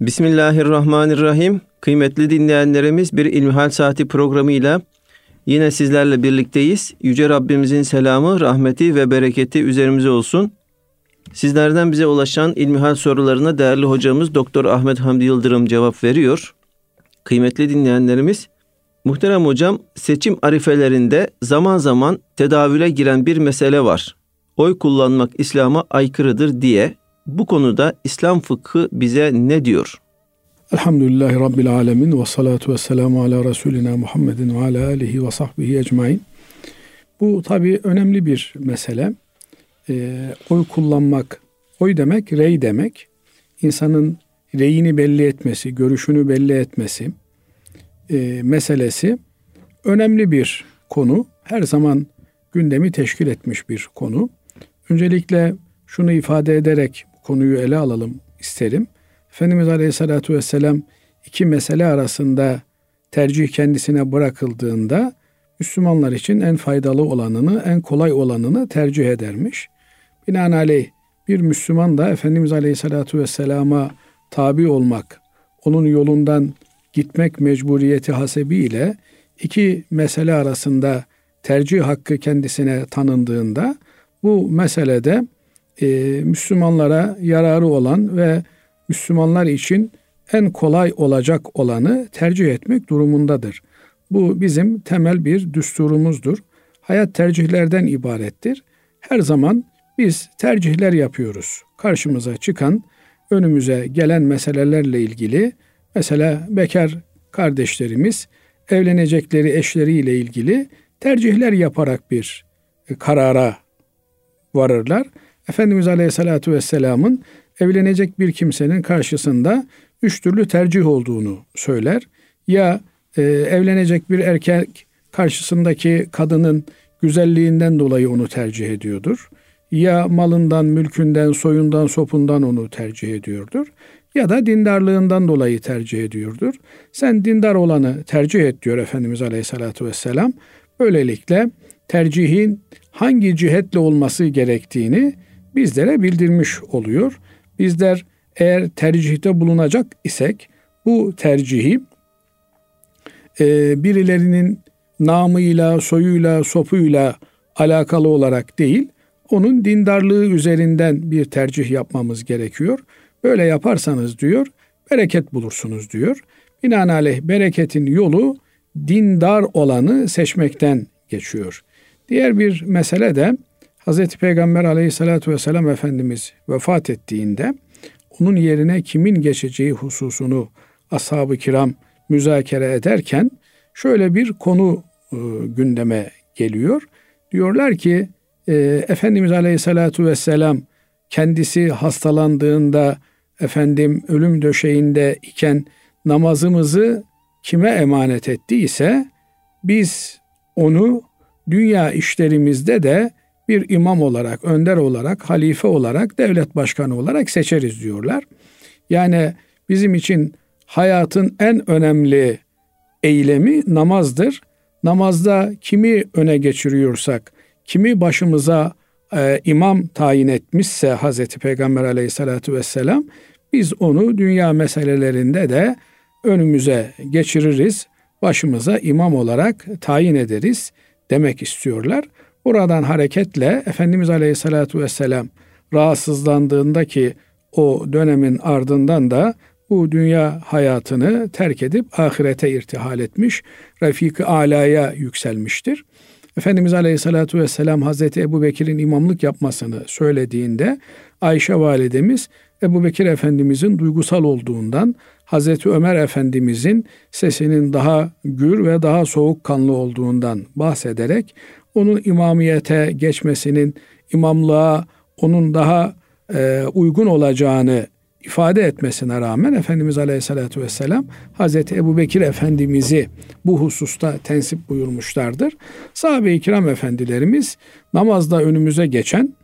Bismillahirrahmanirrahim. Kıymetli dinleyenlerimiz bir İlmihal Saati programıyla yine sizlerle birlikteyiz. Yüce Rabbimizin selamı, rahmeti ve bereketi üzerimize olsun. Sizlerden bize ulaşan ilmihal sorularına değerli hocamız Doktor Ahmet Hamdi Yıldırım cevap veriyor. Kıymetli dinleyenlerimiz, muhterem hocam seçim arifelerinde zaman zaman tedavüle giren bir mesele var. Oy kullanmak İslam'a aykırıdır diye bu konuda İslam fıkhı bize ne diyor? Elhamdülillahi Rabbil Alemin ve salatu ve selamu ala Resulina Muhammedin ve ala alihi ve sahbihi ecmain. Bu tabi önemli bir mesele. E, oy kullanmak, oy demek rey demek. İnsanın reyini belli etmesi, görüşünü belli etmesi e, meselesi önemli bir konu. Her zaman gündemi teşkil etmiş bir konu. Öncelikle şunu ifade ederek konuyu ele alalım isterim. Efendimiz Aleyhisselatü Vesselam iki mesele arasında tercih kendisine bırakıldığında Müslümanlar için en faydalı olanını, en kolay olanını tercih edermiş. Binaenaleyh bir Müslüman da Efendimiz Aleyhisselatü Vesselam'a tabi olmak, onun yolundan gitmek mecburiyeti hasebiyle iki mesele arasında tercih hakkı kendisine tanındığında bu meselede e, Müslümanlara yararı olan ve Müslümanlar için en kolay olacak olanı tercih etmek durumundadır. Bu bizim temel bir düsturumuzdur. Hayat tercihlerden ibarettir. Her zaman biz tercihler yapıyoruz. Karşımıza çıkan, önümüze gelen meselelerle ilgili mesela bekar kardeşlerimiz evlenecekleri eşleriyle ilgili tercihler yaparak bir karara varırlar. Efendimiz Aleyhisselatü Vesselam'ın evlenecek bir kimsenin karşısında üç türlü tercih olduğunu söyler. Ya e, evlenecek bir erkek karşısındaki kadının güzelliğinden dolayı onu tercih ediyordur. Ya malından, mülkünden, soyundan, sopundan onu tercih ediyordur. Ya da dindarlığından dolayı tercih ediyordur. Sen dindar olanı tercih et diyor Efendimiz Aleyhisselatü Vesselam. Böylelikle tercihin hangi cihetle olması gerektiğini bizlere bildirmiş oluyor. Bizler eğer tercihte bulunacak isek bu tercihi e, birilerinin namıyla, soyuyla, sopuyla alakalı olarak değil, onun dindarlığı üzerinden bir tercih yapmamız gerekiyor. Böyle yaparsanız diyor, bereket bulursunuz diyor. Binaenaleyh bereketin yolu dindar olanı seçmekten geçiyor. Diğer bir mesele de Hz. Peygamber aleyhissalatü vesselam Efendimiz vefat ettiğinde onun yerine kimin geçeceği hususunu ashab-ı kiram müzakere ederken şöyle bir konu e, gündeme geliyor. Diyorlar ki e, Efendimiz Aleyhisselatü Vesselam kendisi hastalandığında efendim ölüm döşeğinde iken namazımızı kime emanet ettiyse biz onu dünya işlerimizde de bir imam olarak, önder olarak, halife olarak, devlet başkanı olarak seçeriz diyorlar. Yani bizim için hayatın en önemli eylemi namazdır. Namazda kimi öne geçiriyorsak, kimi başımıza e, imam tayin etmişse Hazreti Peygamber aleyhissalatü vesselam, biz onu dünya meselelerinde de önümüze geçiririz, başımıza imam olarak tayin ederiz demek istiyorlar. Buradan hareketle Efendimiz Aleyhisselatü Vesselam rahatsızlandığında ki o dönemin ardından da bu dünya hayatını terk edip ahirete irtihal etmiş, Refik-i Ala'ya yükselmiştir. Efendimiz Aleyhisselatü Vesselam Hazreti Ebu Bekir'in imamlık yapmasını söylediğinde Ayşe validemiz Ebu Bekir Efendimizin duygusal olduğundan, Hazreti Ömer Efendimizin sesinin daha gür ve daha soğukkanlı olduğundan bahsederek onun imamiyete geçmesinin imamlığa onun daha e, uygun olacağını ifade etmesine rağmen Efendimiz Aleyhisselatü Vesselam Hazreti Ebu Bekir Efendimiz'i bu hususta tensip buyurmuşlardır. Sahabe-i kiram efendilerimiz namazda önümüze geçen,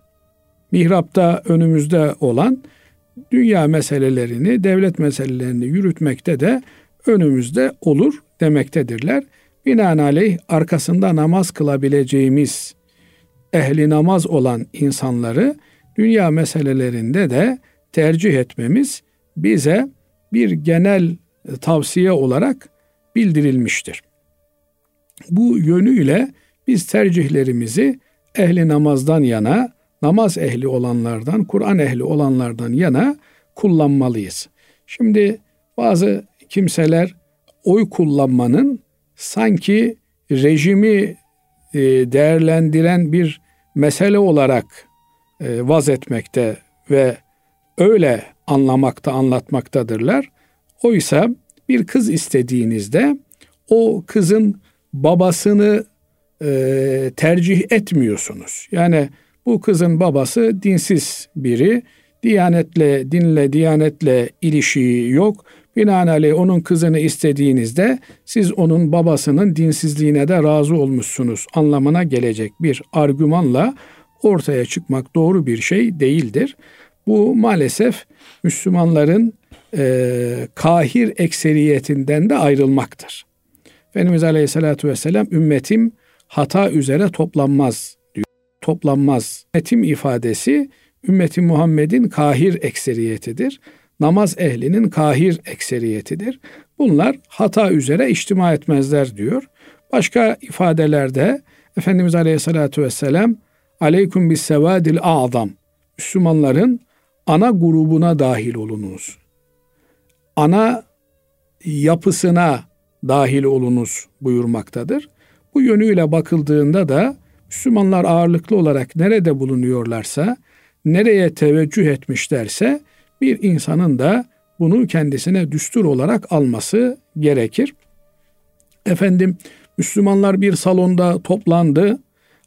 mihrapta önümüzde olan dünya meselelerini, devlet meselelerini yürütmekte de önümüzde olur demektedirler. Binaenaleyh arkasında namaz kılabileceğimiz ehli namaz olan insanları dünya meselelerinde de tercih etmemiz bize bir genel tavsiye olarak bildirilmiştir. Bu yönüyle biz tercihlerimizi ehli namazdan yana, namaz ehli olanlardan, Kur'an ehli olanlardan yana kullanmalıyız. Şimdi bazı kimseler oy kullanmanın sanki rejimi e, değerlendiren bir mesele olarak e, vaz etmekte ve öyle anlamakta, anlatmaktadırlar. Oysa bir kız istediğinizde o kızın babasını e, tercih etmiyorsunuz. Yani bu kızın babası dinsiz biri, diyanetle, dinle, diyanetle ilişiği yok. Binaenaleyh onun kızını istediğinizde siz onun babasının dinsizliğine de razı olmuşsunuz anlamına gelecek bir argümanla ortaya çıkmak doğru bir şey değildir. Bu maalesef Müslümanların e, kahir ekseriyetinden de ayrılmaktır. Efendimiz Aleyhisselatü Vesselam ümmetim hata üzere toplanmaz diyor. Toplanmaz. Ümmetim ifadesi ümmeti Muhammed'in kahir ekseriyetidir. Namaz ehlinin kahir ekseriyetidir. Bunlar hata üzere içtima etmezler diyor. Başka ifadelerde Efendimiz Aleyhisselatü Vesselam Aleyküm bis sevadil a'zam Müslümanların ana grubuna dahil olunuz. Ana yapısına dahil olunuz buyurmaktadır. Bu yönüyle bakıldığında da Müslümanlar ağırlıklı olarak nerede bulunuyorlarsa, nereye teveccüh etmişlerse bir insanın da bunu kendisine düstur olarak alması gerekir. Efendim Müslümanlar bir salonda toplandı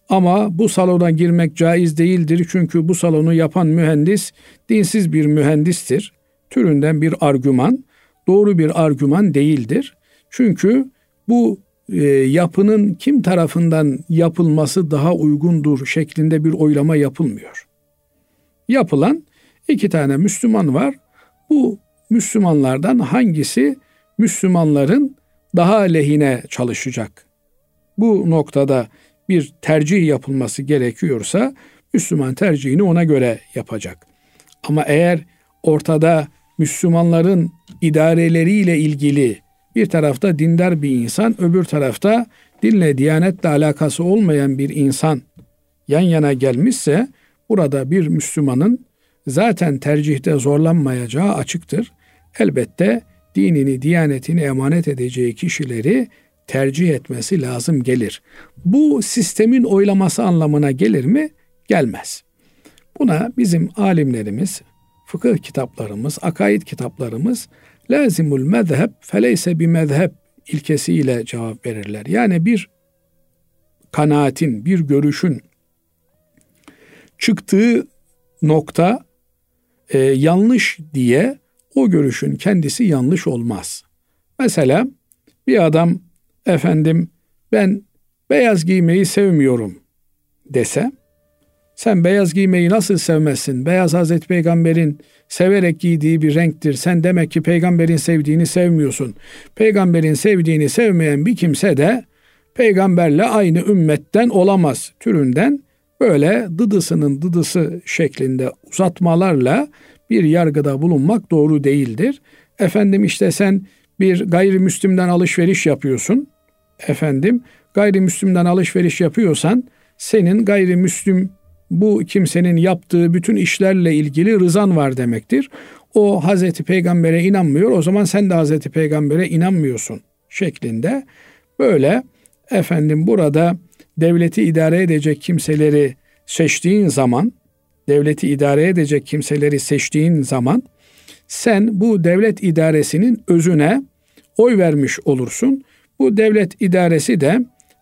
ama bu salona girmek caiz değildir çünkü bu salonu yapan mühendis dinsiz bir mühendistir. Türünden bir argüman doğru bir argüman değildir. Çünkü bu e, yapının kim tarafından yapılması daha uygundur şeklinde bir oylama yapılmıyor. Yapılan iki tane Müslüman var. Bu Müslümanlardan hangisi Müslümanların daha lehine çalışacak? Bu noktada bir tercih yapılması gerekiyorsa Müslüman tercihini ona göre yapacak. Ama eğer ortada Müslümanların idareleriyle ilgili bir tarafta dindar bir insan, öbür tarafta dinle, diyanetle alakası olmayan bir insan yan yana gelmişse burada bir Müslümanın zaten tercihte zorlanmayacağı açıktır. Elbette dinini, diyanetini emanet edeceği kişileri tercih etmesi lazım gelir. Bu sistemin oylaması anlamına gelir mi? Gelmez. Buna bizim alimlerimiz, fıkıh kitaplarımız, akaid kitaplarımız lazimul mezheb feleyse bir mezheb ilkesiyle cevap verirler. Yani bir kanaatin, bir görüşün çıktığı nokta e, yanlış diye o görüşün kendisi yanlış olmaz. Mesela bir adam efendim ben beyaz giymeyi sevmiyorum dese sen beyaz giymeyi nasıl sevmezsin? Beyaz Hazreti Peygamber'in severek giydiği bir renktir. Sen demek ki peygamberin sevdiğini sevmiyorsun. Peygamberin sevdiğini sevmeyen bir kimse de peygamberle aynı ümmetten olamaz türünden böyle dıdısının dıdısı şeklinde uzatmalarla bir yargıda bulunmak doğru değildir. Efendim işte sen bir gayrimüslimden alışveriş yapıyorsun. Efendim gayrimüslimden alışveriş yapıyorsan senin gayrimüslim bu kimsenin yaptığı bütün işlerle ilgili rızan var demektir. O Hazreti Peygamber'e inanmıyor. O zaman sen de Hazreti Peygamber'e inanmıyorsun şeklinde böyle efendim burada devleti idare edecek kimseleri seçtiğin zaman devleti idare edecek kimseleri seçtiğin zaman sen bu devlet idaresinin özüne oy vermiş olursun. Bu devlet idaresi de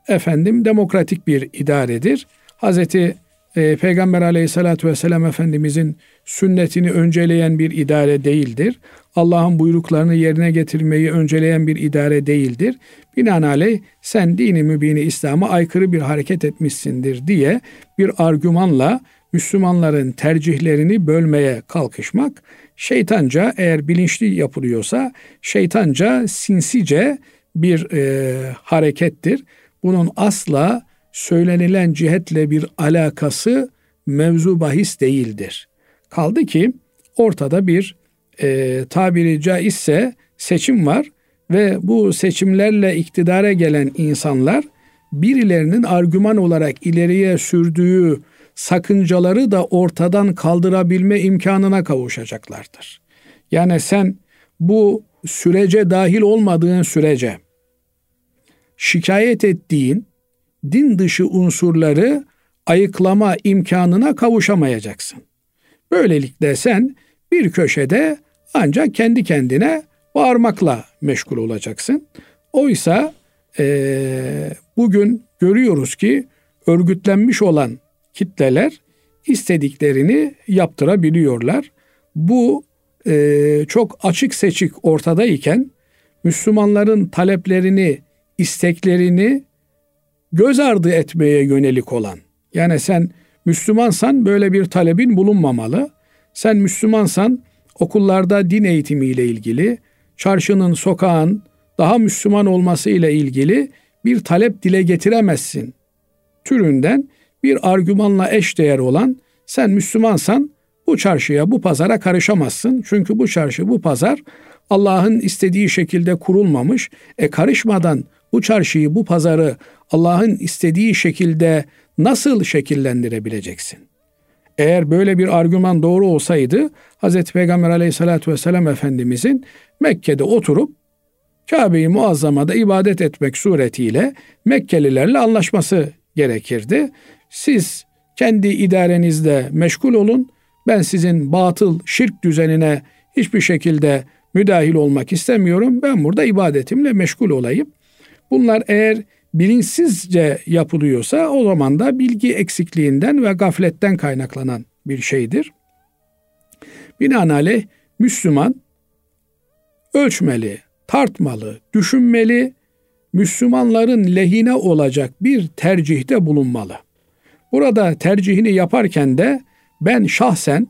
efendim demokratik bir idaredir. Hazreti e, Peygamber aleyhissalatü vesselam Efendimizin sünnetini önceleyen bir idare değildir. Allah'ın buyruklarını yerine getirmeyi önceleyen bir idare değildir. Binaenaleyh sen dini mübini İslam'a aykırı bir hareket etmişsindir diye bir argümanla Müslümanların tercihlerini bölmeye kalkışmak şeytanca eğer bilinçli yapılıyorsa şeytanca sinsice bir e, harekettir. Bunun asla söylenilen cihetle bir alakası mevzu bahis değildir. Kaldı ki ortada bir e, tabiri caizse seçim var ve bu seçimlerle iktidara gelen insanlar birilerinin argüman olarak ileriye sürdüğü sakıncaları da ortadan kaldırabilme imkanına kavuşacaklardır. Yani sen bu sürece dahil olmadığın sürece şikayet ettiğin din dışı unsurları ayıklama imkanına kavuşamayacaksın. Böylelikle sen bir köşede ancak kendi kendine bağırmakla meşgul olacaksın. Oysa e, bugün görüyoruz ki örgütlenmiş olan kitleler istediklerini yaptırabiliyorlar. Bu e, çok açık seçik ortadayken Müslümanların taleplerini, isteklerini göz ardı etmeye yönelik olan. Yani sen Müslümansan böyle bir talebin bulunmamalı. Sen Müslümansan okullarda din eğitimiyle ilgili, çarşının, sokağın daha Müslüman olması ile ilgili bir talep dile getiremezsin. Türünden bir argümanla eşdeğer olan sen Müslümansan bu çarşıya, bu pazara karışamazsın. Çünkü bu çarşı, bu pazar Allah'ın istediği şekilde kurulmamış. E karışmadan bu çarşıyı, bu pazarı Allah'ın istediği şekilde nasıl şekillendirebileceksin? Eğer böyle bir argüman doğru olsaydı Hz. Peygamber aleyhissalatü vesselam Efendimizin Mekke'de oturup Kabe-i Muazzama'da ibadet etmek suretiyle Mekkelilerle anlaşması gerekirdi. Siz kendi idarenizde meşgul olun. Ben sizin batıl şirk düzenine hiçbir şekilde müdahil olmak istemiyorum. Ben burada ibadetimle meşgul olayım. Bunlar eğer bilinçsizce yapılıyorsa o zaman da bilgi eksikliğinden ve gafletten kaynaklanan bir şeydir. Binaenaleyh Müslüman ölçmeli, tartmalı, düşünmeli, Müslümanların lehine olacak bir tercihte bulunmalı. Burada tercihini yaparken de ben şahsen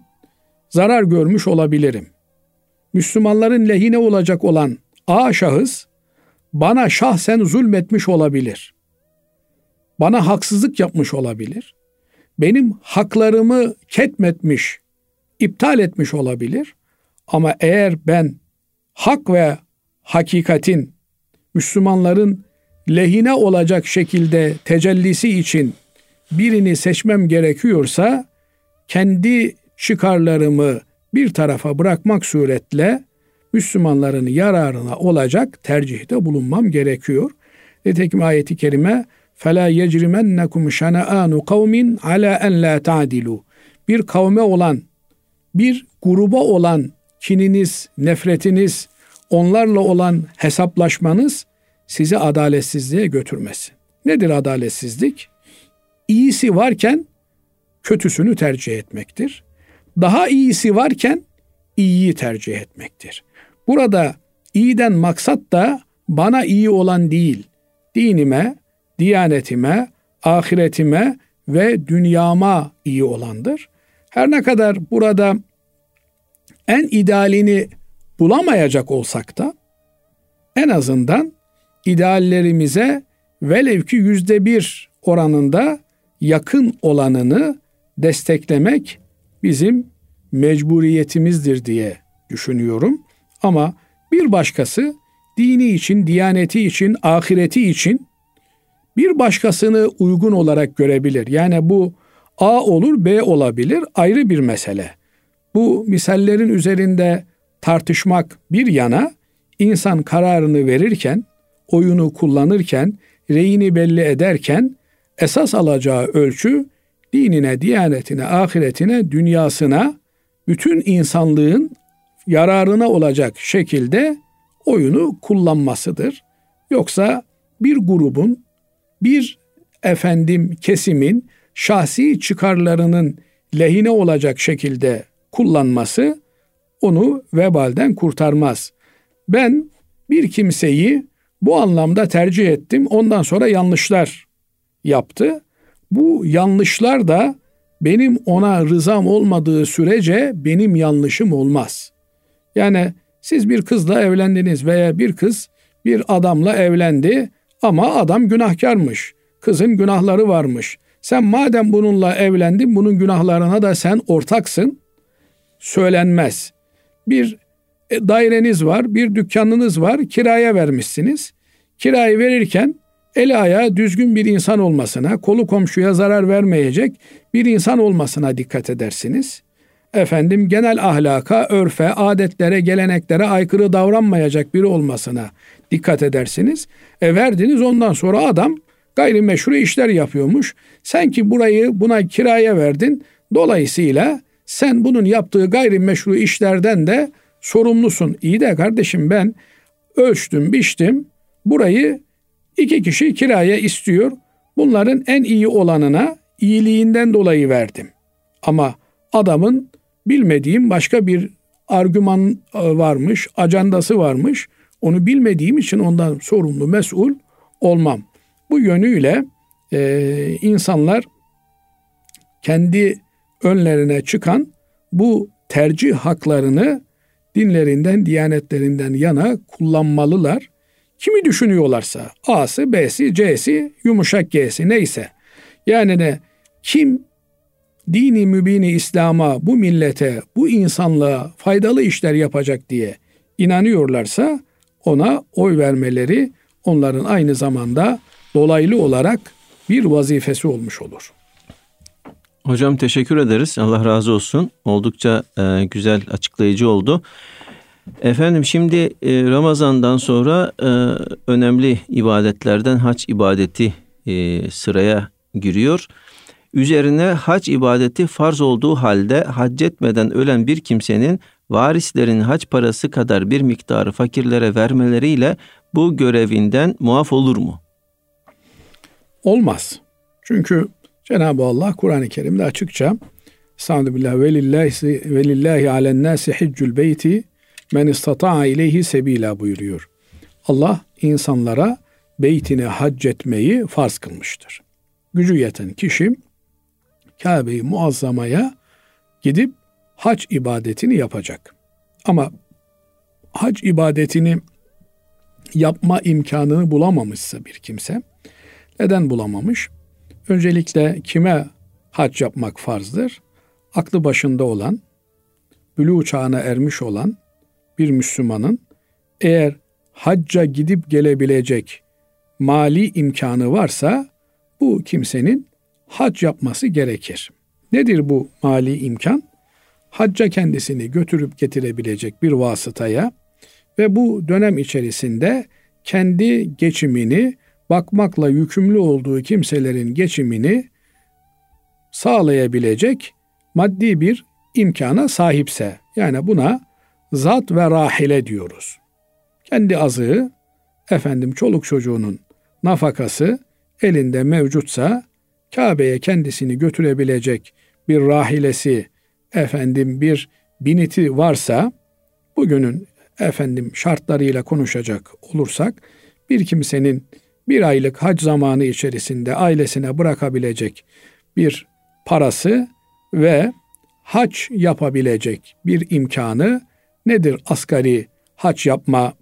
zarar görmüş olabilirim. Müslümanların lehine olacak olan A şahıs bana şahsen zulmetmiş olabilir. Bana haksızlık yapmış olabilir. Benim haklarımı ketmetmiş, iptal etmiş olabilir. Ama eğer ben hak ve hakikatin Müslümanların lehine olacak şekilde tecellisi için birini seçmem gerekiyorsa kendi çıkarlarımı bir tarafa bırakmak suretle Müslümanların yararına olacak tercihte bulunmam gerekiyor. Nitekim ayeti kerime فَلَا يَجْرِمَنَّكُمْ شَنَآنُ قَوْمٍ عَلَى اَنْ لَا تَعْدِلُوا Bir kavme olan, bir gruba olan kininiz, nefretiniz, onlarla olan hesaplaşmanız sizi adaletsizliğe götürmesin. Nedir adaletsizlik? İyisi varken kötüsünü tercih etmektir. Daha iyisi varken iyiyi tercih etmektir. Burada iyiden maksat da bana iyi olan değil, dinime, diyanetime, ahiretime ve dünyama iyi olandır. Her ne kadar burada en idealini bulamayacak olsak da en azından ideallerimize velev ki yüzde bir oranında yakın olanını desteklemek bizim mecburiyetimizdir diye düşünüyorum. Ama bir başkası dini için, diyaneti için, ahireti için bir başkasını uygun olarak görebilir. Yani bu A olur, B olabilir ayrı bir mesele. Bu misallerin üzerinde tartışmak bir yana insan kararını verirken, oyunu kullanırken, reyini belli ederken esas alacağı ölçü dinine, diyanetine, ahiretine, dünyasına, bütün insanlığın yararına olacak şekilde oyunu kullanmasıdır. Yoksa bir grubun, bir efendim kesimin şahsi çıkarlarının lehine olacak şekilde kullanması onu vebalden kurtarmaz. Ben bir kimseyi bu anlamda tercih ettim. Ondan sonra yanlışlar yaptı. Bu yanlışlar da benim ona rızam olmadığı sürece benim yanlışım olmaz. Yani siz bir kızla evlendiniz veya bir kız bir adamla evlendi ama adam günahkarmış. Kızın günahları varmış. Sen madem bununla evlendin bunun günahlarına da sen ortaksın söylenmez. Bir e, daireniz var, bir dükkanınız var, kiraya vermişsiniz. Kirayı verirken eli ayağı düzgün bir insan olmasına, kolu komşuya zarar vermeyecek bir insan olmasına dikkat edersiniz. Efendim genel ahlaka, örfe, adetlere, geleneklere aykırı davranmayacak biri olmasına dikkat edersiniz. E verdiniz ondan sonra adam gayrimeşru işler yapıyormuş. Sen ki burayı buna kiraya verdin. Dolayısıyla sen bunun yaptığı gayrimeşru işlerden de sorumlusun. İyi de kardeşim ben ölçtüm, biçtim. Burayı iki kişi kiraya istiyor. Bunların en iyi olanına iyiliğinden dolayı verdim. Ama adamın bilmediğim başka bir argüman e, varmış, ajandası varmış. Onu bilmediğim için ondan sorumlu, mesul olmam. Bu yönüyle e, insanlar kendi önlerine çıkan bu tercih haklarını dinlerinden, diyanetlerinden yana kullanmalılar. Kimi düşünüyorlarsa A'sı, B'si, C'si, yumuşak G'si neyse. Yani ne kim dini mübini İslam'a, bu millete, bu insanlığa faydalı işler yapacak diye inanıyorlarsa ona oy vermeleri onların aynı zamanda dolaylı olarak bir vazifesi olmuş olur. Hocam teşekkür ederiz. Allah razı olsun. Oldukça e, güzel açıklayıcı oldu. Efendim şimdi e, Ramazan'dan sonra e, önemli ibadetlerden hac ibadeti e, sıraya giriyor. Üzerine hac ibadeti farz olduğu halde hac etmeden ölen bir kimsenin varislerin hac parası kadar bir miktarı fakirlere vermeleriyle bu görevinden muaf olur mu? Olmaz. Çünkü Cenab-ı Allah Kur'an-ı Kerim'de açıkça Estağfirullah ve lillahi ve lillahi alen nasi hiccul beyti men istata'a ileyhi sebila buyuruyor. Allah insanlara beytine hac etmeyi farz kılmıştır. Gücü yeten kişi Kabe'yi muazzamaya gidip hac ibadetini yapacak. Ama hac ibadetini yapma imkanını bulamamışsa bir kimse neden bulamamış? Öncelikle kime hac yapmak farzdır? Aklı başında olan, bülü çağına ermiş olan bir Müslümanın eğer hacca gidip gelebilecek mali imkanı varsa bu kimsenin hac yapması gerekir. Nedir bu mali imkan? Hacca kendisini götürüp getirebilecek bir vasıtaya ve bu dönem içerisinde kendi geçimini bakmakla yükümlü olduğu kimselerin geçimini sağlayabilecek maddi bir imkana sahipse yani buna zat ve rahile diyoruz. Kendi azığı efendim çoluk çocuğunun nafakası elinde mevcutsa Kabe'ye kendisini götürebilecek bir rahilesi efendim bir biniti varsa bugünün efendim şartlarıyla konuşacak olursak bir kimsenin bir aylık hac zamanı içerisinde ailesine bırakabilecek bir parası ve hac yapabilecek bir imkanı nedir asgari hac yapma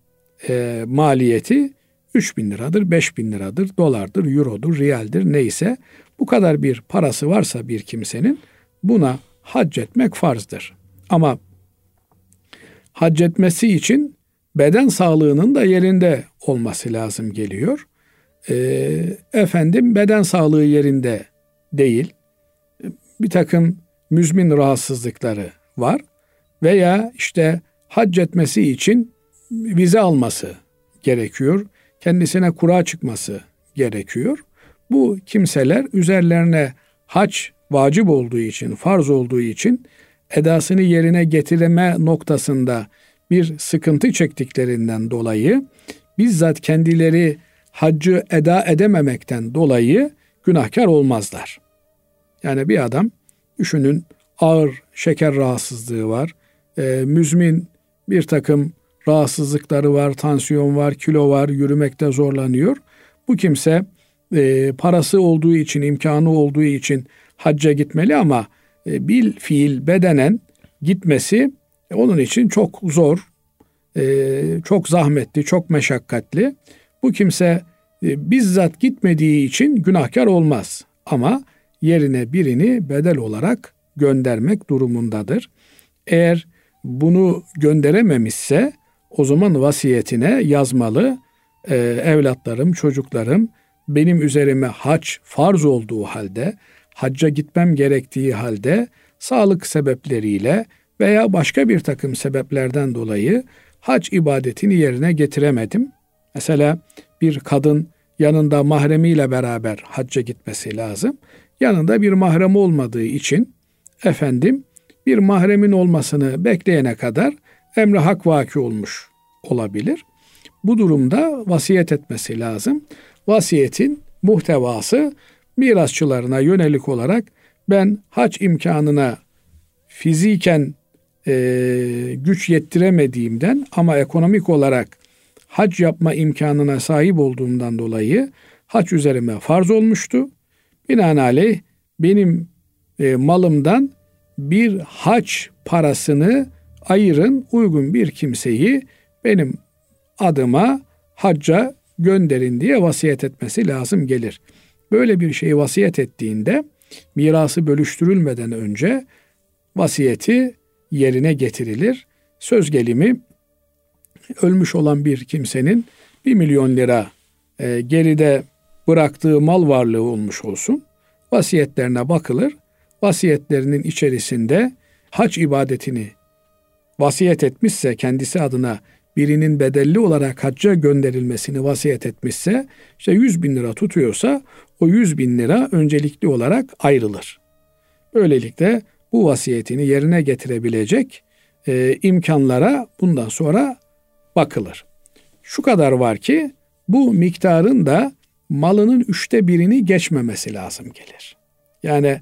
e, maliyeti? 3 bin liradır, 5 bin liradır, dolardır, eurodur, riyaldir neyse bu kadar bir parası varsa bir kimsenin buna hac etmek farzdır. Ama hac etmesi için beden sağlığının da yerinde olması lazım geliyor e, efendim beden sağlığı yerinde değil, bir takım müzmin rahatsızlıkları var veya işte hac etmesi için vize alması gerekiyor. Kendisine kura çıkması gerekiyor. Bu kimseler üzerlerine hac vacip olduğu için, farz olduğu için edasını yerine getireme noktasında bir sıkıntı çektiklerinden dolayı bizzat kendileri haccı eda edememekten dolayı günahkar olmazlar. Yani bir adam düşünün ağır şeker rahatsızlığı var, e, müzmin bir takım rahatsızlıkları var, tansiyon var, kilo var, yürümekte zorlanıyor. Bu kimse e, parası olduğu için, imkanı olduğu için hacca gitmeli ama e, bil fiil bedenen gitmesi e, onun için çok zor, e, çok zahmetli, çok meşakkatli. Bu kimse e, bizzat gitmediği için günahkar olmaz ama yerine birini bedel olarak göndermek durumundadır. Eğer bunu gönderememişse o zaman vasiyetine yazmalı. Ee, evlatlarım, çocuklarım benim üzerime hac farz olduğu halde, hacca gitmem gerektiği halde sağlık sebepleriyle veya başka bir takım sebeplerden dolayı hac ibadetini yerine getiremedim. Mesela bir kadın yanında mahremiyle beraber hacca gitmesi lazım. Yanında bir mahrem olmadığı için efendim bir mahremin olmasını bekleyene kadar emri hak vaki olmuş olabilir. Bu durumda vasiyet etmesi lazım. Vasiyetin muhtevası mirasçılarına yönelik olarak ben hac imkanına fiziken e, güç yettiremediğimden ama ekonomik olarak hac yapma imkanına sahip olduğumdan dolayı hac üzerime farz olmuştu. Binaenaleyh benim e, malımdan bir hac parasını ayırın uygun bir kimseyi benim adıma hacca gönderin diye vasiyet etmesi lazım gelir. Böyle bir şeyi vasiyet ettiğinde mirası bölüştürülmeden önce vasiyeti yerine getirilir. Söz gelimi ölmüş olan bir kimsenin bir milyon lira e, geride bıraktığı mal varlığı olmuş olsun. Vasiyetlerine bakılır. Vasiyetlerinin içerisinde hac ibadetini vasiyet etmişse kendisi adına birinin bedelli olarak hacca gönderilmesini vasiyet etmişse işte 100 bin lira tutuyorsa o 100 bin lira öncelikli olarak ayrılır. Böylelikle bu vasiyetini yerine getirebilecek e, imkanlara bundan sonra bakılır. Şu kadar var ki bu miktarın da malının üçte birini geçmemesi lazım gelir. Yani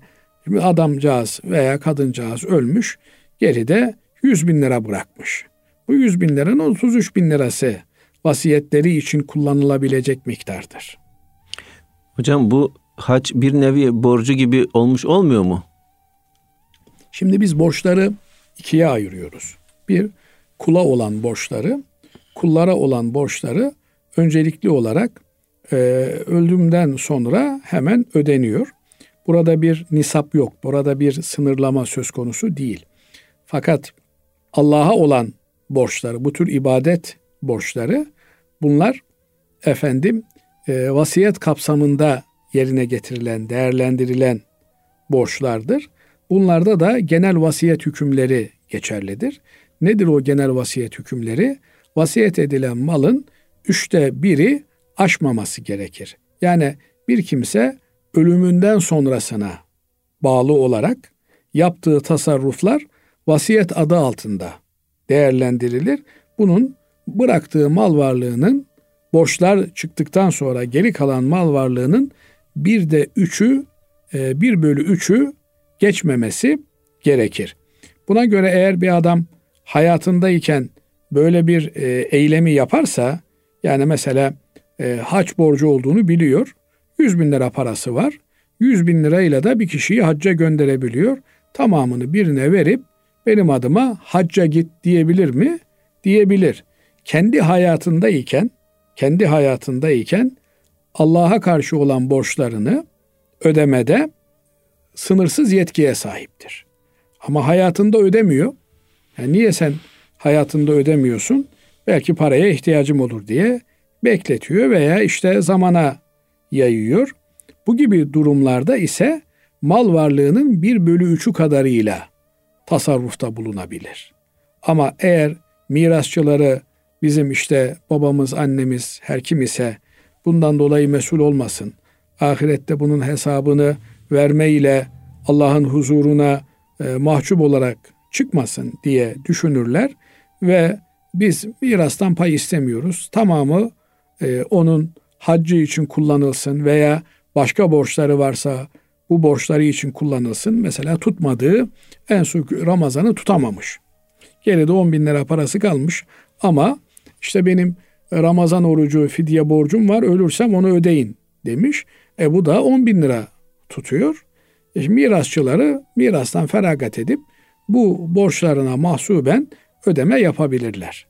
adamcağız veya kadıncağız ölmüş geride 100 bin lira bırakmış. Bu 100 bin liranın 33 bin lirası vasiyetleri için kullanılabilecek miktardır. Hocam bu hac bir nevi borcu gibi olmuş olmuyor mu? Şimdi biz borçları ikiye ayırıyoruz. Bir, kula olan borçları, kullara olan borçları öncelikli olarak e, öldüğümden sonra hemen ödeniyor. Burada bir nisap yok, burada bir sınırlama söz konusu değil. Fakat Allah'a olan borçları, bu tür ibadet borçları bunlar efendim e, vasiyet kapsamında yerine getirilen, değerlendirilen borçlardır. Bunlarda da genel vasiyet hükümleri geçerlidir. Nedir o genel vasiyet hükümleri? Vasiyet edilen malın üçte biri aşmaması gerekir. Yani bir kimse ölümünden sonrasına bağlı olarak yaptığı tasarruflar vasiyet adı altında değerlendirilir. Bunun bıraktığı mal varlığının borçlar çıktıktan sonra geri kalan mal varlığının bir de üçü, e, bir bölü üçü geçmemesi gerekir. Buna göre eğer bir adam hayatındayken böyle bir e, eylemi yaparsa yani mesela e, haç borcu olduğunu biliyor. 100 bin lira parası var. 100 bin lirayla da bir kişiyi hacca gönderebiliyor. Tamamını birine verip benim adıma hacca git diyebilir mi? Diyebilir. Kendi hayatındayken, kendi hayatındayken Allah'a karşı olan borçlarını ödemede sınırsız yetkiye sahiptir. Ama hayatında ödemiyor. Yani niye sen hayatında ödemiyorsun? Belki paraya ihtiyacım olur diye bekletiyor veya işte zamana yayıyor. Bu gibi durumlarda ise mal varlığının bir bölü üçü kadarıyla tasarrufta bulunabilir. Ama eğer mirasçıları bizim işte babamız, annemiz her kim ise bundan dolayı mesul olmasın. Ahirette bunun hesabını vermeyle Allah'ın huzuruna e, mahcup olarak çıkmasın diye düşünürler ve biz mirastan pay istemiyoruz. Tamamı e, onun haccı için kullanılsın veya başka borçları varsa bu borçları için kullanılsın. Mesela tutmadığı en son Ramazan'ı tutamamış. Geride 10 bin lira parası kalmış ama işte benim Ramazan orucu fidye borcum var ölürsem onu ödeyin demiş. E bu da 10 bin lira tutuyor. E mirasçıları mirastan feragat edip bu borçlarına mahsuben ödeme yapabilirler.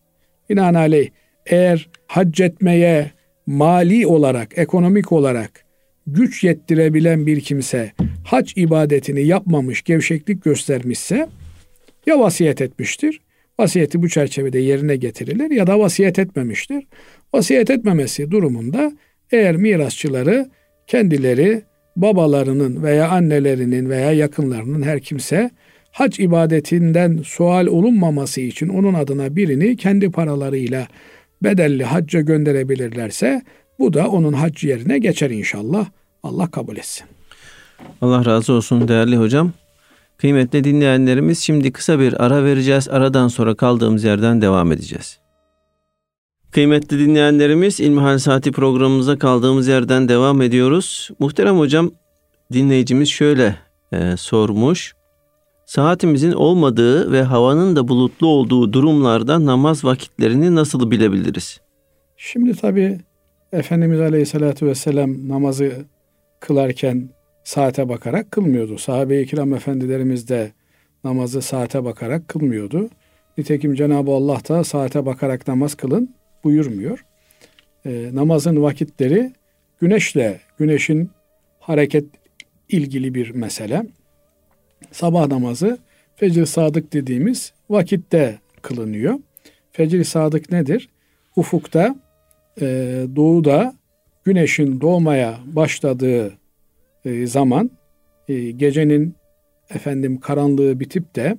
Binaenaleyh eğer hac etmeye mali olarak, ekonomik olarak güç yettirebilen bir kimse hac ibadetini yapmamış, gevşeklik göstermişse ya vasiyet etmiştir. Vasiyeti bu çerçevede yerine getirilir ya da vasiyet etmemiştir. Vasiyet etmemesi durumunda eğer mirasçıları kendileri babalarının veya annelerinin veya yakınlarının her kimse hac ibadetinden sual olunmaması için onun adına birini kendi paralarıyla bedelli hacca gönderebilirlerse bu da onun hac yerine geçer inşallah. Allah kabul etsin. Allah razı olsun değerli hocam. Kıymetli dinleyenlerimiz şimdi kısa bir ara vereceğiz. Aradan sonra kaldığımız yerden devam edeceğiz. Kıymetli dinleyenlerimiz İlmihal Saati programımıza kaldığımız yerden devam ediyoruz. Muhterem hocam dinleyicimiz şöyle e, sormuş. Saatimizin olmadığı ve havanın da bulutlu olduğu durumlarda namaz vakitlerini nasıl bilebiliriz? Şimdi tabi Efendimiz Aleyhisselatü Vesselam namazı kılarken saate bakarak kılmıyordu. Sahabe-i kiram efendilerimiz de namazı saate bakarak kılmıyordu. Nitekim Cenab-ı Allah da saate bakarak namaz kılın buyurmuyor. E, namazın vakitleri güneşle, güneşin hareket ilgili bir mesele. Sabah namazı fecr sadık dediğimiz vakitte kılınıyor. Fecr sadık nedir? Ufukta, e, doğuda güneşin doğmaya başladığı e, zaman e, gecenin efendim karanlığı bitip de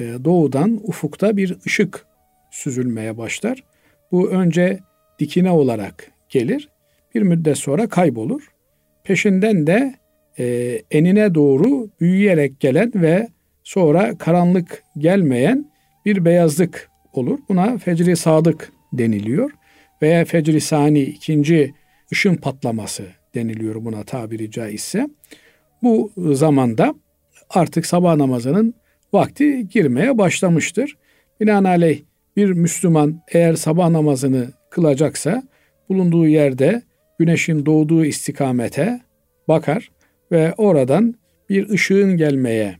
e, doğudan ufukta bir ışık süzülmeye başlar. Bu önce dikine olarak gelir. Bir müddet sonra kaybolur. Peşinden de e, enine doğru büyüyerek gelen ve sonra karanlık gelmeyen bir beyazlık olur. Buna fecri sadık deniliyor. Veya fecri sani ikinci ışın patlaması deniliyor buna tabiri caizse. Bu zamanda artık sabah namazının vakti girmeye başlamıştır. Binaenaleyh bir Müslüman eğer sabah namazını kılacaksa bulunduğu yerde güneşin doğduğu istikamete bakar ve oradan bir ışığın gelmeye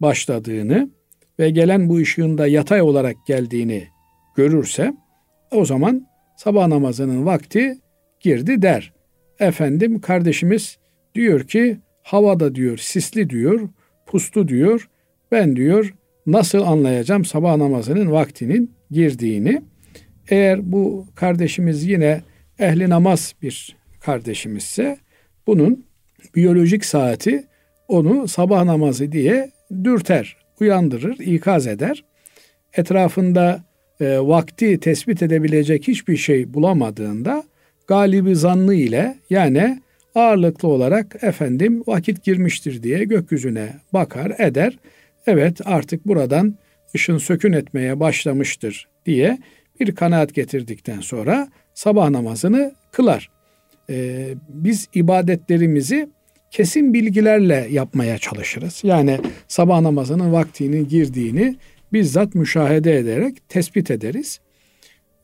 başladığını ve gelen bu ışığın da yatay olarak geldiğini görürse o zaman sabah namazının vakti girdi der. Efendim kardeşimiz diyor ki havada diyor sisli diyor puslu diyor ben diyor nasıl anlayacağım sabah namazının vaktinin girdiğini. Eğer bu kardeşimiz yine ehli namaz bir kardeşimizse bunun biyolojik saati onu sabah namazı diye dürter, uyandırır, ikaz eder. Etrafında e, vakti tespit edebilecek hiçbir şey bulamadığında galibi zannı ile yani ağırlıklı olarak efendim vakit girmiştir diye gökyüzüne bakar eder. Evet artık buradan ışın sökün etmeye başlamıştır diye bir kanaat getirdikten sonra sabah namazını kılar. Ee, biz ibadetlerimizi kesin bilgilerle yapmaya çalışırız. Yani sabah namazının vaktinin girdiğini bizzat müşahede ederek tespit ederiz.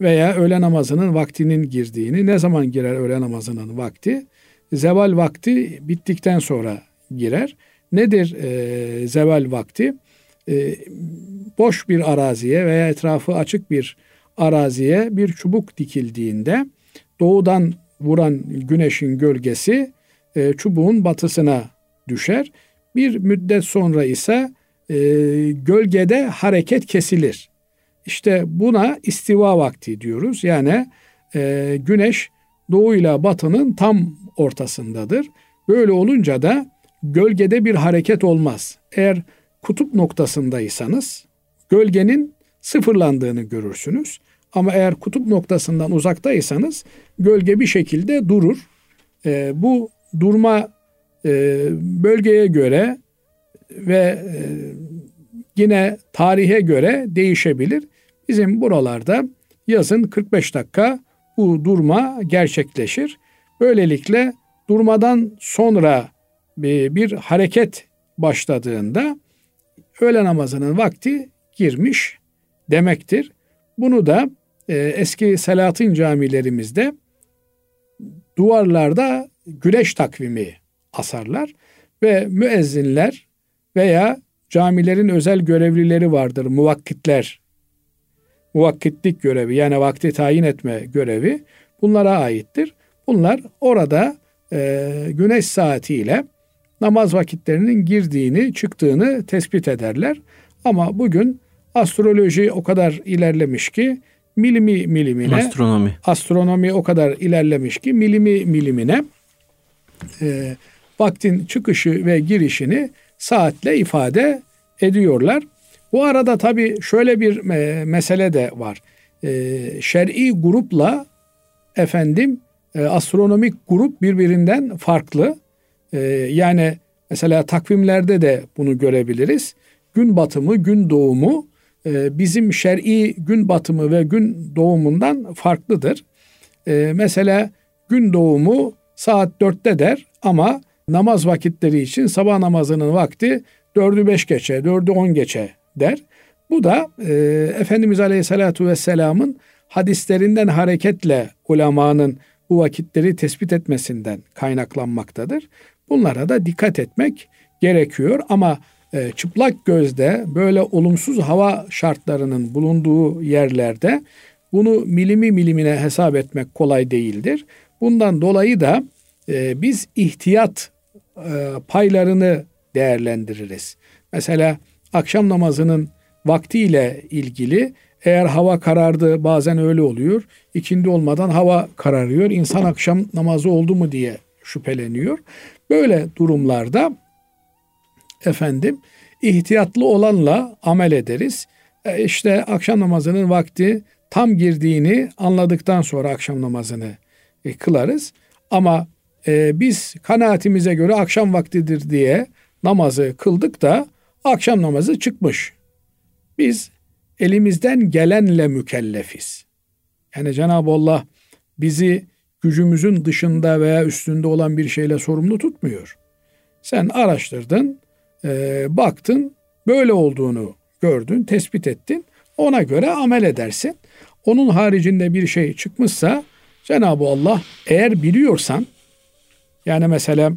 Veya öğle namazının vaktinin girdiğini, ne zaman girer öğle namazının vakti? Zeval vakti bittikten sonra girer. Nedir e, zeval vakti? E, boş bir araziye veya etrafı açık bir araziye bir çubuk dikildiğinde doğudan vuran güneşin gölgesi e, çubuğun batısına düşer. Bir müddet sonra ise e, gölgede hareket kesilir. İşte buna istiva vakti diyoruz. Yani e, güneş doğuyla batının tam ortasındadır. Böyle olunca da gölgede bir hareket olmaz. Eğer kutup noktasındaysanız gölgenin sıfırlandığını görürsünüz. Ama eğer kutup noktasından uzaktaysanız gölge bir şekilde durur. E, bu durma e, bölgeye göre ve e, yine tarihe göre değişebilir. Bizim buralarda yazın 45 dakika bu durma gerçekleşir. Böylelikle durmadan sonra bir, bir hareket başladığında öğle namazının vakti girmiş demektir. Bunu da e, eski Selahattin camilerimizde duvarlarda güneş takvimi asarlar ve müezzinler veya camilerin özel görevlileri vardır, muvakkitler. Muvakkitlik görevi yani vakti tayin etme görevi bunlara aittir. Bunlar orada e, güneş saatiyle namaz vakitlerinin girdiğini, çıktığını tespit ederler. Ama bugün Astroloji o kadar ilerlemiş ki milimi milimine astronomi astronomi o kadar ilerlemiş ki milimi milimine e, vaktin çıkışı ve girişini saatle ifade ediyorlar. Bu arada tabii şöyle bir e, mesele de var. E, şer'i grupla efendim e, astronomik grup birbirinden farklı. Yani mesela takvimlerde de bunu görebiliriz. Gün batımı, gün doğumu bizim şer'i gün batımı ve gün doğumundan farklıdır. Mesela gün doğumu saat dörtte der ama namaz vakitleri için sabah namazının vakti dördü beş geçe, dördü on geçe der. Bu da e, Efendimiz Aleyhisselatü Vesselam'ın hadislerinden hareketle ulemanın bu vakitleri tespit etmesinden kaynaklanmaktadır. Bunlara da dikkat etmek gerekiyor ama e, çıplak gözde böyle olumsuz hava şartlarının bulunduğu yerlerde bunu milimi milimine hesap etmek kolay değildir. Bundan dolayı da e, biz ihtiyat e, paylarını değerlendiririz. Mesela akşam namazının vaktiyle ilgili eğer hava karardı bazen öyle oluyor. İkindi olmadan hava kararıyor. İnsan akşam namazı oldu mu diye şüpheleniyor. Böyle durumlarda efendim ihtiyatlı olanla amel ederiz. E işte akşam namazının vakti tam girdiğini anladıktan sonra akşam namazını e, kılarız. Ama e, biz kanaatimize göre akşam vaktidir diye namazı kıldık da akşam namazı çıkmış. Biz elimizden gelenle mükellefiz. Yani Cenab-ı Allah bizi gücümüzün dışında veya üstünde olan bir şeyle sorumlu tutmuyor. Sen araştırdın, e, baktın, böyle olduğunu gördün, tespit ettin. Ona göre amel edersin. Onun haricinde bir şey çıkmışsa Cenab-ı Allah eğer biliyorsan yani mesela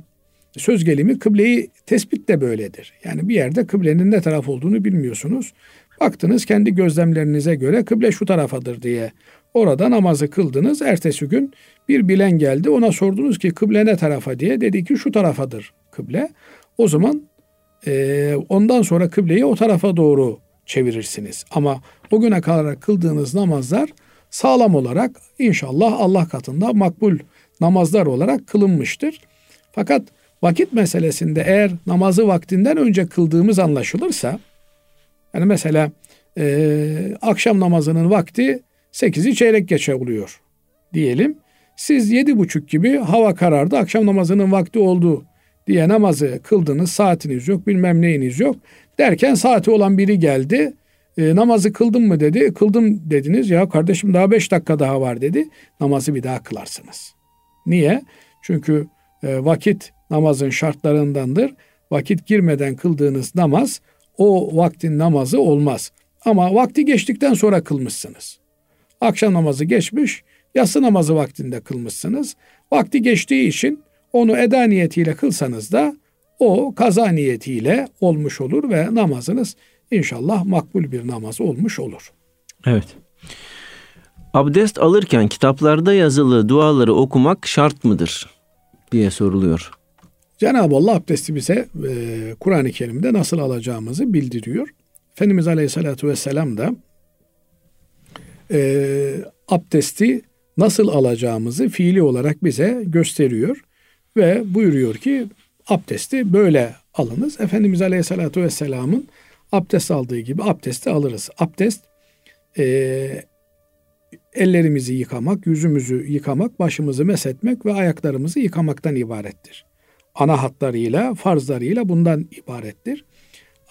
söz gelimi kıbleyi tespit de böyledir. Yani bir yerde kıblenin ne taraf olduğunu bilmiyorsunuz. Baktınız kendi gözlemlerinize göre kıble şu tarafadır diye. Orada namazı kıldınız. Ertesi gün bir bilen geldi. Ona sordunuz ki kıble ne tarafa diye. Dedi ki şu tarafadır kıble. O zaman e, ondan sonra kıbleyi o tarafa doğru çevirirsiniz. Ama o güne kadar kıldığınız namazlar sağlam olarak inşallah Allah katında makbul namazlar olarak kılınmıştır. Fakat vakit meselesinde eğer namazı vaktinden önce kıldığımız anlaşılırsa yani mesela e, akşam namazının vakti 8'i çeyrek geçe oluyor diyelim. Siz yedi buçuk gibi hava karardı akşam namazının vakti oldu diye namazı kıldınız saatiniz yok bilmem neyiniz yok derken saati olan biri geldi e, namazı kıldın mı dedi kıldım dediniz ya kardeşim daha beş dakika daha var dedi namazı bir daha kılarsınız. Niye? Çünkü e, vakit namazın şartlarındandır. Vakit girmeden kıldığınız namaz o vaktin namazı olmaz. Ama vakti geçtikten sonra kılmışsınız. Akşam namazı geçmiş, yatsı namazı vaktinde kılmışsınız. Vakti geçtiği için onu eda niyetiyle kılsanız da o kaza niyetiyle olmuş olur ve namazınız inşallah makbul bir namaz olmuş olur. Evet. Abdest alırken kitaplarda yazılı duaları okumak şart mıdır diye soruluyor. Cenab-ı Allah abdesti bize e, Kur'an-ı Kerim'de nasıl alacağımızı bildiriyor. Efendimiz Aleyhisselatü Vesselam da e, abdesti nasıl alacağımızı fiili olarak bize gösteriyor. Ve buyuruyor ki abdesti böyle alınız. Efendimiz Aleyhisselatü Vesselam'ın abdest aldığı gibi abdesti alırız. Abdest e, ellerimizi yıkamak, yüzümüzü yıkamak, başımızı mesetmek ve ayaklarımızı yıkamaktan ibarettir ana hatlarıyla, farzlarıyla bundan ibarettir.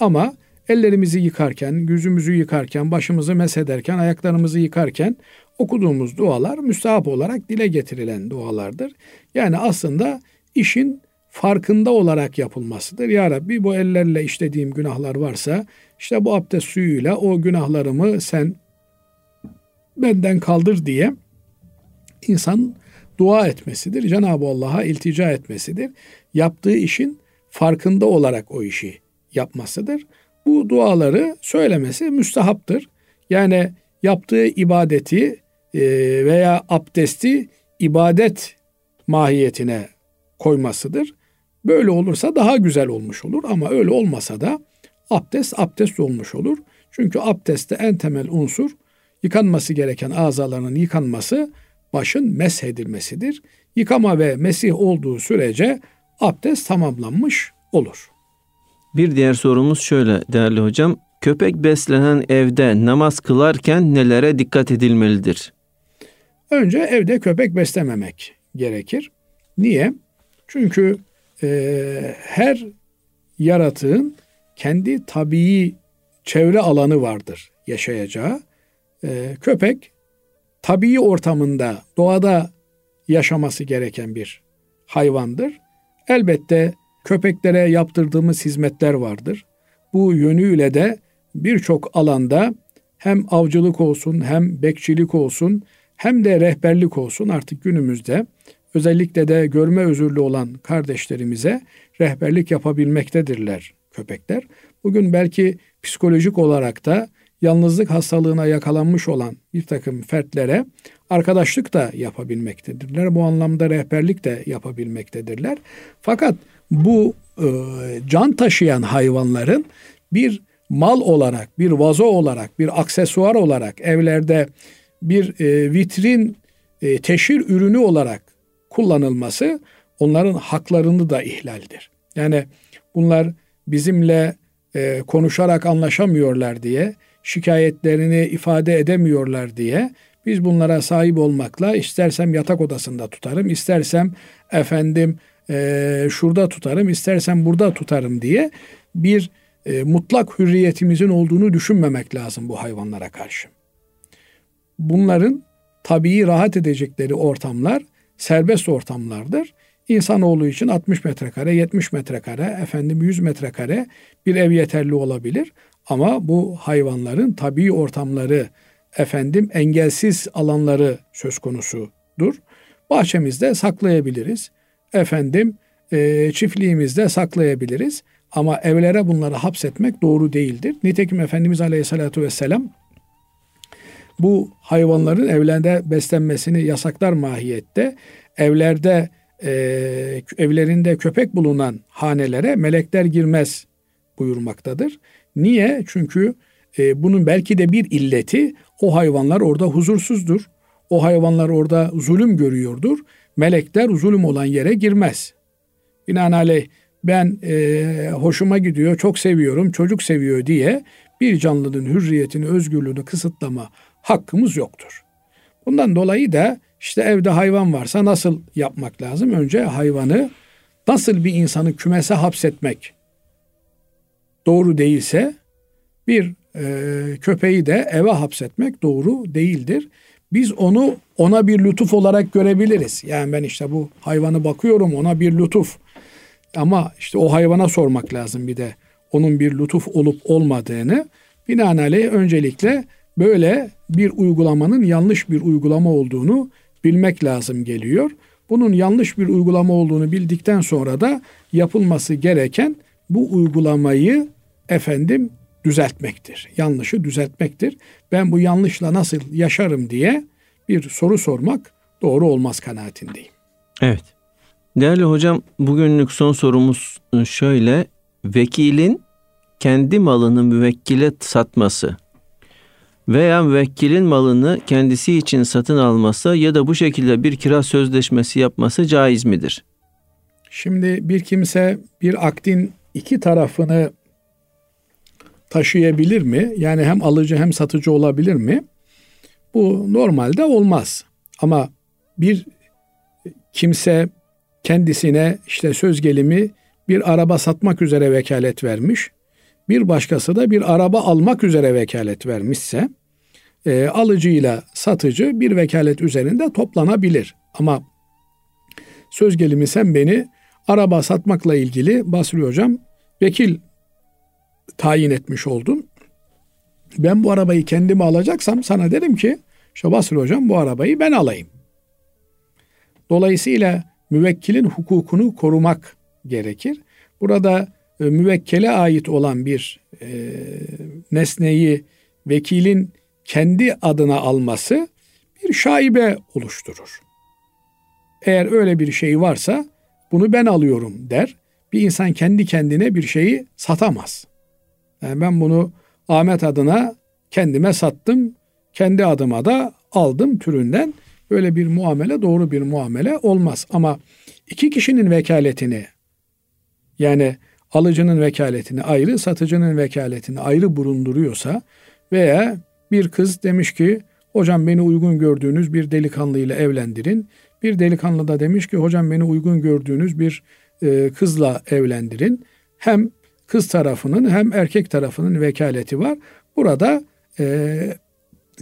Ama ellerimizi yıkarken, yüzümüzü yıkarken, başımızı mesederken, ayaklarımızı yıkarken okuduğumuz dualar müstahap olarak dile getirilen dualardır. Yani aslında işin farkında olarak yapılmasıdır. Ya Rabbi bu ellerle işlediğim günahlar varsa işte bu abdest suyuyla o günahlarımı sen benden kaldır diye insan dua etmesidir. Cenab-ı Allah'a iltica etmesidir. Yaptığı işin farkında olarak o işi yapmasıdır. Bu duaları söylemesi müstahaptır. Yani yaptığı ibadeti e, veya abdesti ibadet mahiyetine koymasıdır. Böyle olursa daha güzel olmuş olur ama öyle olmasa da abdest abdest olmuş olur. Çünkü abdestte en temel unsur yıkanması gereken azaların yıkanması, başın meshedilmesidir. Yıkama ve mesih olduğu sürece abdest tamamlanmış olur. Bir diğer sorumuz şöyle değerli hocam. Köpek beslenen evde namaz kılarken nelere dikkat edilmelidir? Önce evde köpek beslememek gerekir. Niye? Çünkü e, her yaratığın kendi tabii çevre alanı vardır yaşayacağı. E, köpek tabii ortamında, doğada yaşaması gereken bir hayvandır. Elbette köpeklere yaptırdığımız hizmetler vardır. Bu yönüyle de birçok alanda hem avcılık olsun hem bekçilik olsun hem de rehberlik olsun artık günümüzde özellikle de görme özürlü olan kardeşlerimize rehberlik yapabilmektedirler köpekler. Bugün belki psikolojik olarak da yalnızlık hastalığına yakalanmış olan bir takım fertlere arkadaşlık da yapabilmektedirler. Bu anlamda rehberlik de yapabilmektedirler. Fakat bu e, can taşıyan hayvanların bir mal olarak, bir vazo olarak, bir aksesuar olarak evlerde bir e, vitrin e, teşhir ürünü olarak kullanılması onların haklarını da ihlaldir. Yani bunlar bizimle e, konuşarak anlaşamıyorlar diye, şikayetlerini ifade edemiyorlar diye biz bunlara sahip olmakla istersem yatak odasında tutarım, istersem efendim e, şurada tutarım, istersem burada tutarım diye bir e, mutlak hürriyetimizin olduğunu düşünmemek lazım bu hayvanlara karşı. Bunların tabii rahat edecekleri ortamlar serbest ortamlardır. İnsanoğlu için 60 metrekare, 70 metrekare, efendim 100 metrekare bir ev yeterli olabilir. Ama bu hayvanların tabii ortamları, efendim engelsiz alanları söz konusudur. Bahçemizde saklayabiliriz. Efendim e, çiftliğimizde saklayabiliriz. Ama evlere bunları hapsetmek doğru değildir. Nitekim Efendimiz Aleyhisselatü Vesselam bu hayvanların evlerde beslenmesini yasaklar mahiyette. Evlerde e, evlerinde köpek bulunan hanelere melekler girmez buyurmaktadır. Niye? Çünkü e, bunun belki de bir illeti o hayvanlar orada huzursuzdur. O hayvanlar orada zulüm görüyordur. Melekler zulüm olan yere girmez. Binaenaleyh ben e, hoşuma gidiyor, çok seviyorum, çocuk seviyor diye bir canlının hürriyetini, özgürlüğünü kısıtlama hakkımız yoktur. Bundan dolayı da işte evde hayvan varsa nasıl yapmak lazım? Önce hayvanı nasıl bir insanı kümese hapsetmek doğru değilse bir e, köpeği de eve hapsetmek doğru değildir. Biz onu ona bir lütuf olarak görebiliriz. Yani ben işte bu hayvanı bakıyorum ona bir lütuf. Ama işte o hayvana sormak lazım bir de onun bir lütuf olup olmadığını. Binaenaleyh öncelikle böyle bir uygulamanın yanlış bir uygulama olduğunu bilmek lazım geliyor. Bunun yanlış bir uygulama olduğunu bildikten sonra da yapılması gereken bu uygulamayı efendim düzeltmektir. Yanlışı düzeltmektir. Ben bu yanlışla nasıl yaşarım diye bir soru sormak doğru olmaz kanaatindeyim. Evet. Değerli hocam bugünlük son sorumuz şöyle. Vekilin kendi malını müvekkile satması veya müvekkilin malını kendisi için satın alması ya da bu şekilde bir kira sözleşmesi yapması caiz midir? Şimdi bir kimse bir akdin iki tarafını taşıyabilir mi? Yani hem alıcı hem satıcı olabilir mi? Bu normalde olmaz. Ama bir kimse kendisine işte söz gelimi bir araba satmak üzere vekalet vermiş. Bir başkası da bir araba almak üzere vekalet vermişse e, alıcıyla satıcı bir vekalet üzerinde toplanabilir. Ama söz gelimi sen beni araba satmakla ilgili Basri Hocam vekil tayin etmiş oldun. Ben bu arabayı kendime alacaksam sana derim ki işte Basri Hocam bu arabayı ben alayım. Dolayısıyla müvekkilin hukukunu korumak gerekir. Burada e, müvekkele ait olan bir e, nesneyi vekilin kendi adına alması bir şaibe oluşturur. Eğer öyle bir şey varsa bunu ben alıyorum der. Bir insan kendi kendine bir şeyi satamaz. Yani ben bunu Ahmet adına kendime sattım, kendi adıma da aldım türünden böyle bir muamele doğru bir muamele olmaz. Ama iki kişinin vekaletini yani alıcının vekaletini ayrı, satıcının vekaletini ayrı bulunduruyorsa veya bir kız demiş ki hocam beni uygun gördüğünüz bir delikanlıyla evlendirin. Bir delikanlı da demiş ki hocam beni uygun gördüğünüz bir e, kızla evlendirin. Hem kız tarafının hem erkek tarafının vekaleti var. Burada e,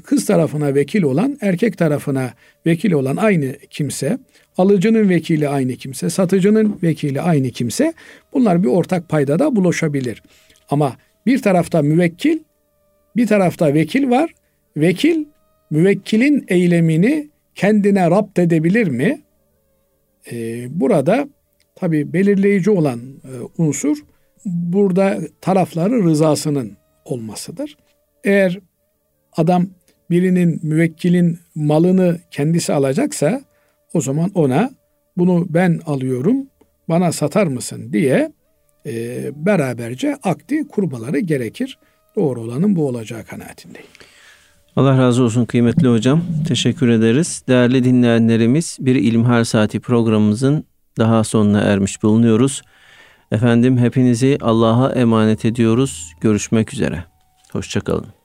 kız tarafına vekil olan, erkek tarafına vekil olan aynı kimse, alıcının vekili aynı kimse, satıcının vekili aynı kimse bunlar bir ortak paydada buluşabilir. Ama bir tarafta müvekkil, bir tarafta vekil var. Vekil müvekkilin eylemini kendine rapt edebilir mi? Ee, burada tabi belirleyici olan e, unsur burada tarafları rızasının olmasıdır. Eğer adam birinin müvekkilin malını kendisi alacaksa o zaman ona bunu ben alıyorum bana satar mısın diye e, beraberce akdi kurmaları gerekir. Doğru olanın bu olacağı kanaatindeyim. Allah razı olsun kıymetli hocam. Teşekkür ederiz. Değerli dinleyenlerimiz bir İlmihal Saati programımızın daha sonuna ermiş bulunuyoruz. Efendim hepinizi Allah'a emanet ediyoruz. Görüşmek üzere. Hoşçakalın.